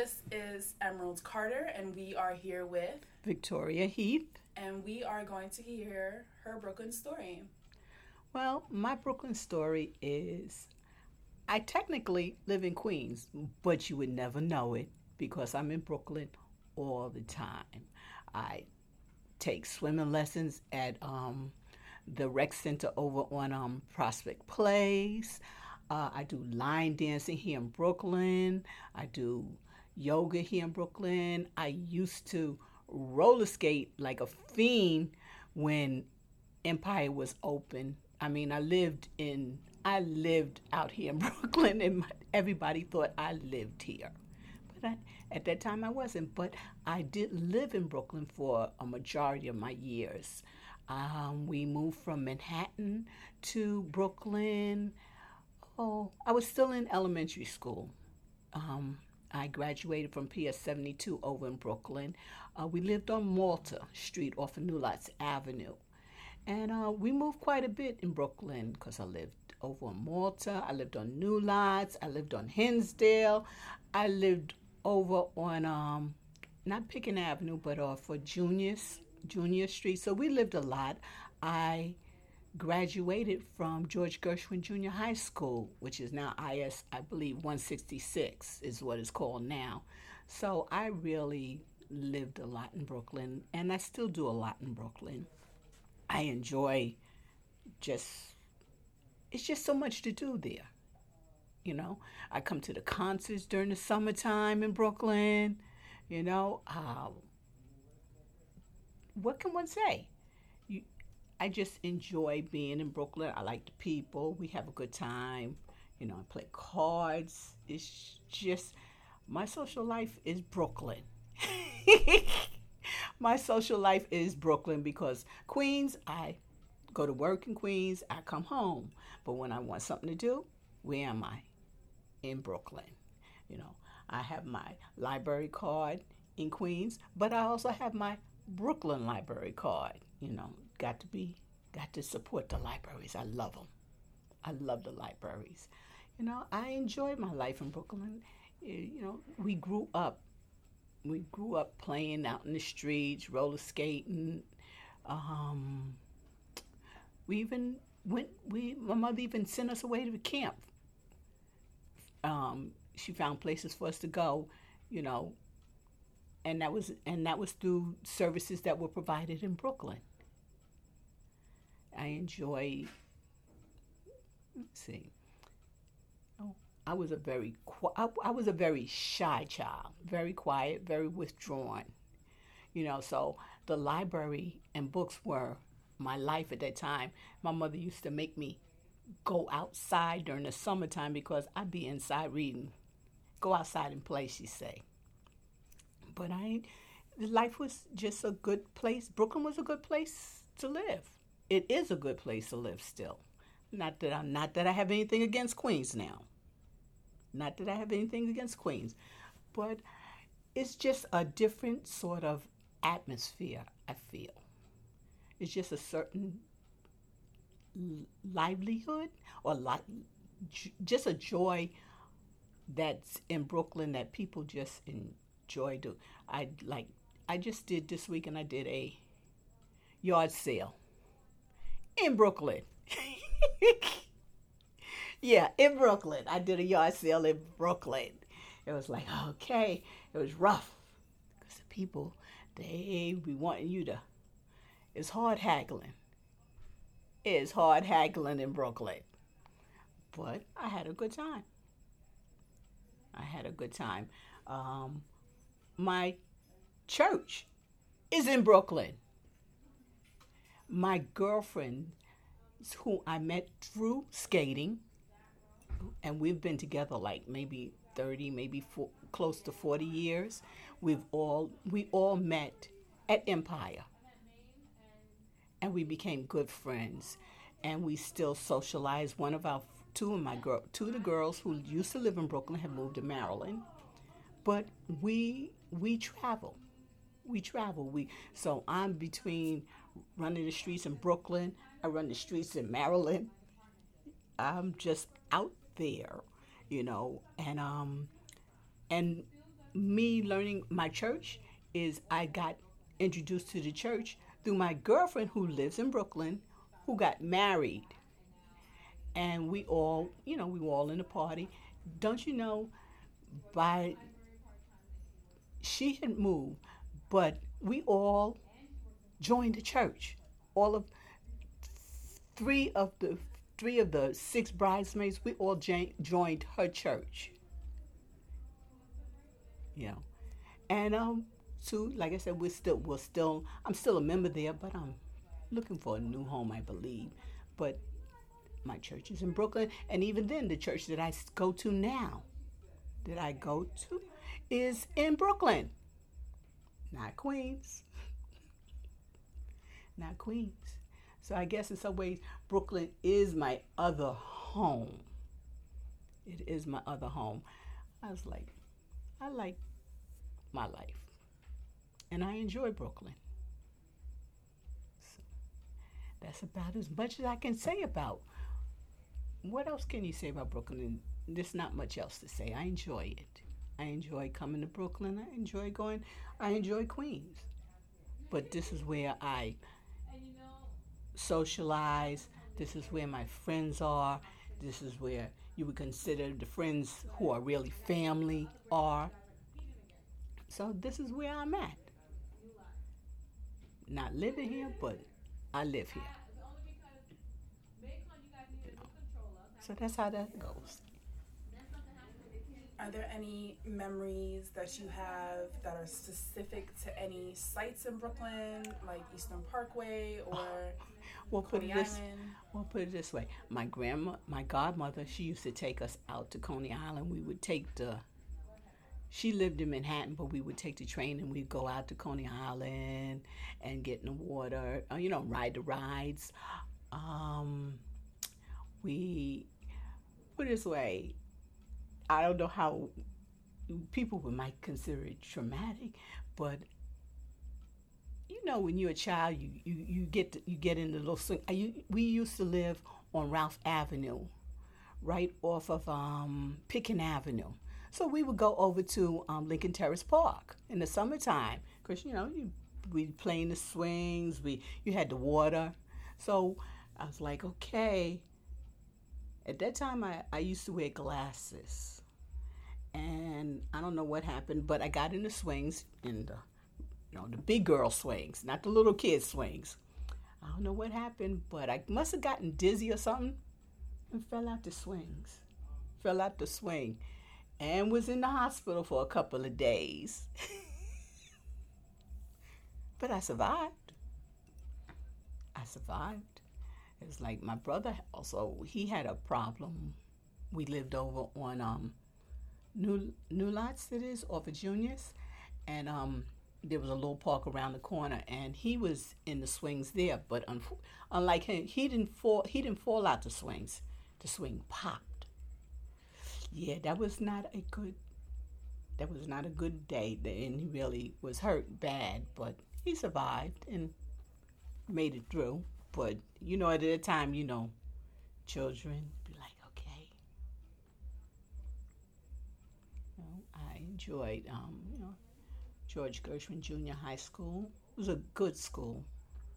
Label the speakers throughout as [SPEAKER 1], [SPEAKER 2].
[SPEAKER 1] This is Emerald Carter, and we are here with
[SPEAKER 2] Victoria Heath.
[SPEAKER 1] And we are going to hear her Brooklyn story.
[SPEAKER 2] Well, my Brooklyn story is I technically live in Queens, but you would never know it because I'm in Brooklyn all the time. I take swimming lessons at um, the rec center over on um, Prospect Place. Uh, I do line dancing here in Brooklyn. I do yoga here in Brooklyn. I used to roller skate like a fiend when Empire was open. I mean, I lived in I lived out here in Brooklyn, and everybody thought I lived here. But I, at that time, I wasn't. But I did live in Brooklyn for a majority of my years. Um, we moved from Manhattan to Brooklyn. Oh, I was still in elementary school. Um, I graduated from PS 72 over in Brooklyn. Uh, we lived on Malta Street off of New Lots Avenue. And uh, we moved quite a bit in Brooklyn because I lived over on Malta. I lived on New Lots. I lived on Hinsdale. I lived over on um, not Pitkin Avenue, but uh, for Junius Junior Street. So we lived a lot. I graduated from George Gershwin Junior High School, which is now IS, I believe 166 is what it's called now. So I really lived a lot in Brooklyn, and I still do a lot in Brooklyn. I enjoy just it's just so much to do there. You know, I come to the concerts during the summertime in Brooklyn. You know, uh, what can one say? I just enjoy being in Brooklyn. I like the people. We have a good time. You know, I play cards. It's just my social life is Brooklyn. my social life is Brooklyn because Queens, I go to work in Queens, I come home. But when I want something to do, where am I? In Brooklyn. You know, I have my library card in Queens, but I also have my Brooklyn library card. You know, got to be, got to support the libraries. I love them. I love the libraries. You know, I enjoy my life in Brooklyn. You know, we grew up. We grew up playing out in the streets, roller skating. Um, we even went. We my mother even sent us away to camp. Um, she found places for us to go, you know, and that was and that was through services that were provided in Brooklyn. I enjoy. Let's see. Oh, I was a very I, I was a very shy child, very quiet, very withdrawn. You know, so the library and books were my life at that time. My mother used to make me go outside during the summertime because I'd be inside reading. Go outside and play, she say. But I, life was just a good place. Brooklyn was a good place to live. It is a good place to live still. Not that I'm not that I have anything against Queens now. Not that I have anything against Queens, but it's just a different sort of atmosphere. I feel. It's just a certain livelihood or li- just a joy that's in Brooklyn that people just enjoy. Do I like? I just did this week, and I did a yard sale in Brooklyn. yeah, in Brooklyn. I did a yard sale in Brooklyn. It was like okay, it was rough because the people they be wanting you to it's hard haggling. It's hard haggling in Brooklyn. But I had a good time. I had a good time. Um, my church is in Brooklyn. My girlfriend, who I met through skating, and we've been together like maybe 30, maybe four, close to 40 years. We've all we all met at Empire. And we became good friends. And we still socialize. One of our two of my girl two of the girls who used to live in brooklyn have moved to maryland. But we we travel. We travel. We so i'm between running the streets in brooklyn i run the streets in maryland i'm just out there you know and um and me learning my church is I got introduced to the church through my girlfriend who lives in Brooklyn, who got married. And we all, you know, we were all in a party. Don't you know, by she had moved, but we all joined the church. All of three of the three of the six bridesmaids, we all joined her church. You know, and um, so like I said, we're still we're still I'm still a member there, but I'm looking for a new home, I believe. But my church is in Brooklyn, and even then, the church that I go to now, that I go to, is in Brooklyn, not Queens, not Queens. So I guess in some ways, Brooklyn is my other home. It is my other home. I was like, I like my life. And I enjoy Brooklyn. So that's about as much as I can say about. What else can you say about Brooklyn? There's not much else to say. I enjoy it. I enjoy coming to Brooklyn. I enjoy going. I enjoy Queens. But this is where I socialize. This is where my friends are. This is where you would consider the friends who are really family are. So this is where I'm at. Not living here, but I live here. You know. So that's how that goes.
[SPEAKER 1] Are there any memories that you have that are specific to any sites in Brooklyn, like Eastern Parkway or oh,
[SPEAKER 2] we'll put it this,
[SPEAKER 1] Island?
[SPEAKER 2] We'll put it this way: my grandma, my godmother, she used to take us out to Coney Island. We would take the. She lived in Manhattan, but we would take the train and we'd go out to Coney Island and get in the water. uh, You know, ride the rides. Um, we put it this way: I don't know how people would might consider it traumatic, but you know when you're a child, you you, you get to, you get in the little swing. You, we used to live on Ralph Avenue, right off of um, Pitkin Avenue. So we would go over to um, Lincoln Terrace Park in the summertime because you know you, we play in the swings. We you had the water, so I was like, okay. At that time, I, I used to wear glasses, and I don't know what happened, but I got in the swings in the you know the big girl swings, not the little kid swings. I don't know what happened, but I must have gotten dizzy or something and fell out the swings. Fell out the swing and was in the hospital for a couple of days. but I survived. I survived. It was like my brother also, he had a problem. We lived over on um New New Lots it is off of Junius and um there was a little park around the corner and he was in the swings there but un- unlike him he didn't fall he didn't fall out the swings. The swing popped. Yeah that was not a good that was not a good day and he really was hurt bad but he survived and made it through. But you know at that time you know children be like okay. You know, i enjoyed um, you know George Gershwin Junior High School. It was a good school,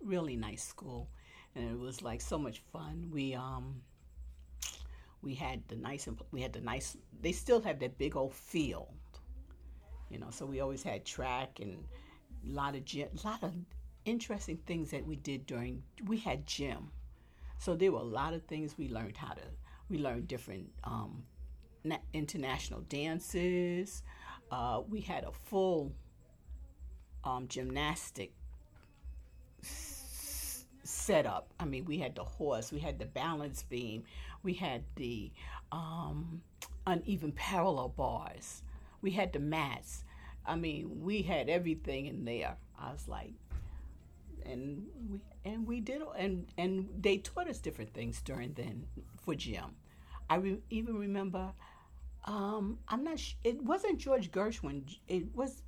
[SPEAKER 2] really nice school, and it was like so much fun. We um we had the nice we had the nice. They still have that big old field, you know. So we always had track and a lot of gym, a lot of interesting things that we did during. We had gym, so there were a lot of things we learned how to. We learned different um, na- international dances. Uh, we had a full um, gymnastic setup. I mean, we had the horse, we had the balance beam, we had the um, uneven parallel bars, we had the mats. I mean, we had everything in there. I was like, and we and we did and and they taught us different things during then for gym. I re- even remember. Um, I'm not. Sh- it wasn't George Gershwin. It was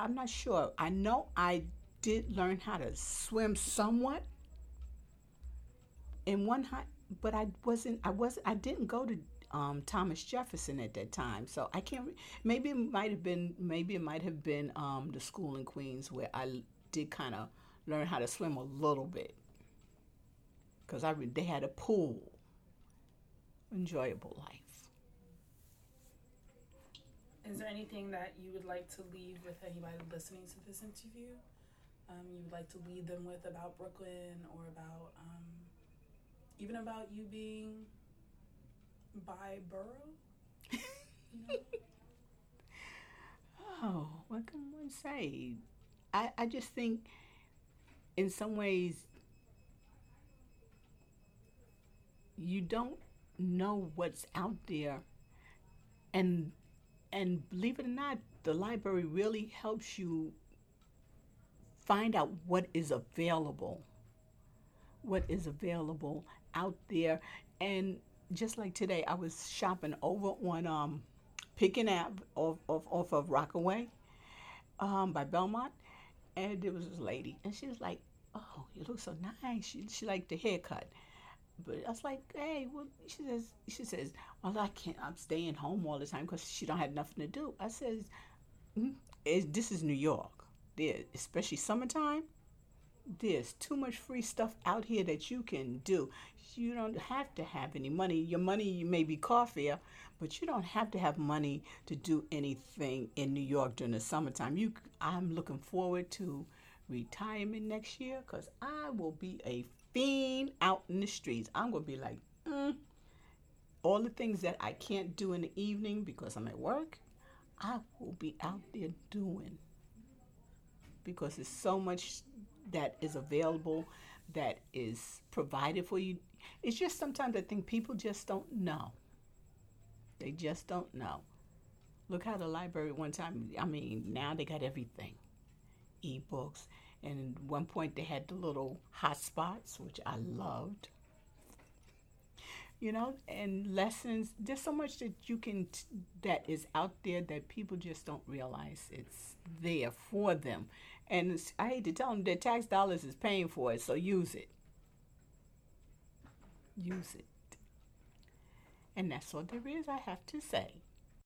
[SPEAKER 2] I'm not sure. I know I did learn how to swim somewhat in one high, but I wasn't. I wasn't. I didn't go to um, Thomas Jefferson at that time. So I can't. Maybe it might have been. Maybe it might have been um, the school in Queens where I did kind of learn how to swim a little bit. Cause I they had a pool. Enjoyable life.
[SPEAKER 1] Is there anything that you would like to leave with anybody listening to this interview? Um, you would like to lead them with about Brooklyn or about um, even about you being by borough? You know?
[SPEAKER 2] Oh, what can one say? I, I just think in some ways you don't know what's out there and and believe it or not the library really helps you find out what is available what is available out there. And just like today i was shopping over on um picking up off, off, off of rockaway um, by belmont. And there was this lady and she was like oh you look so nice. She, she liked the haircut but I was like, hey, well, she says, she says, well, I can't, I'm staying home all the time because she don't have nothing to do. I says, mm, this is New York. There, especially summertime, there's too much free stuff out here that you can do. You don't have to have any money. Your money may be coffee, but you don't have to have money to do anything in New York during the summertime. You, I'm looking forward to retirement next year because I will be a fiend out in the streets. I'm going to be like, mm, all the things that I can't do in the evening because I'm at work, I will be out there doing. Because there's so much that is available, that is provided for you. It's just sometimes I think people just don't know. They just don't know. Look how the library one time, I mean, now they got everything ebooks and at one point they had the little hot spots, which I mm-hmm. loved. You know, and lessons. There's so much that you can t- that is out there that people just don't realize it's there for them. And I hate to tell them that tax dollars is paying for it, so use it. Use it. And that's all there is I have to say.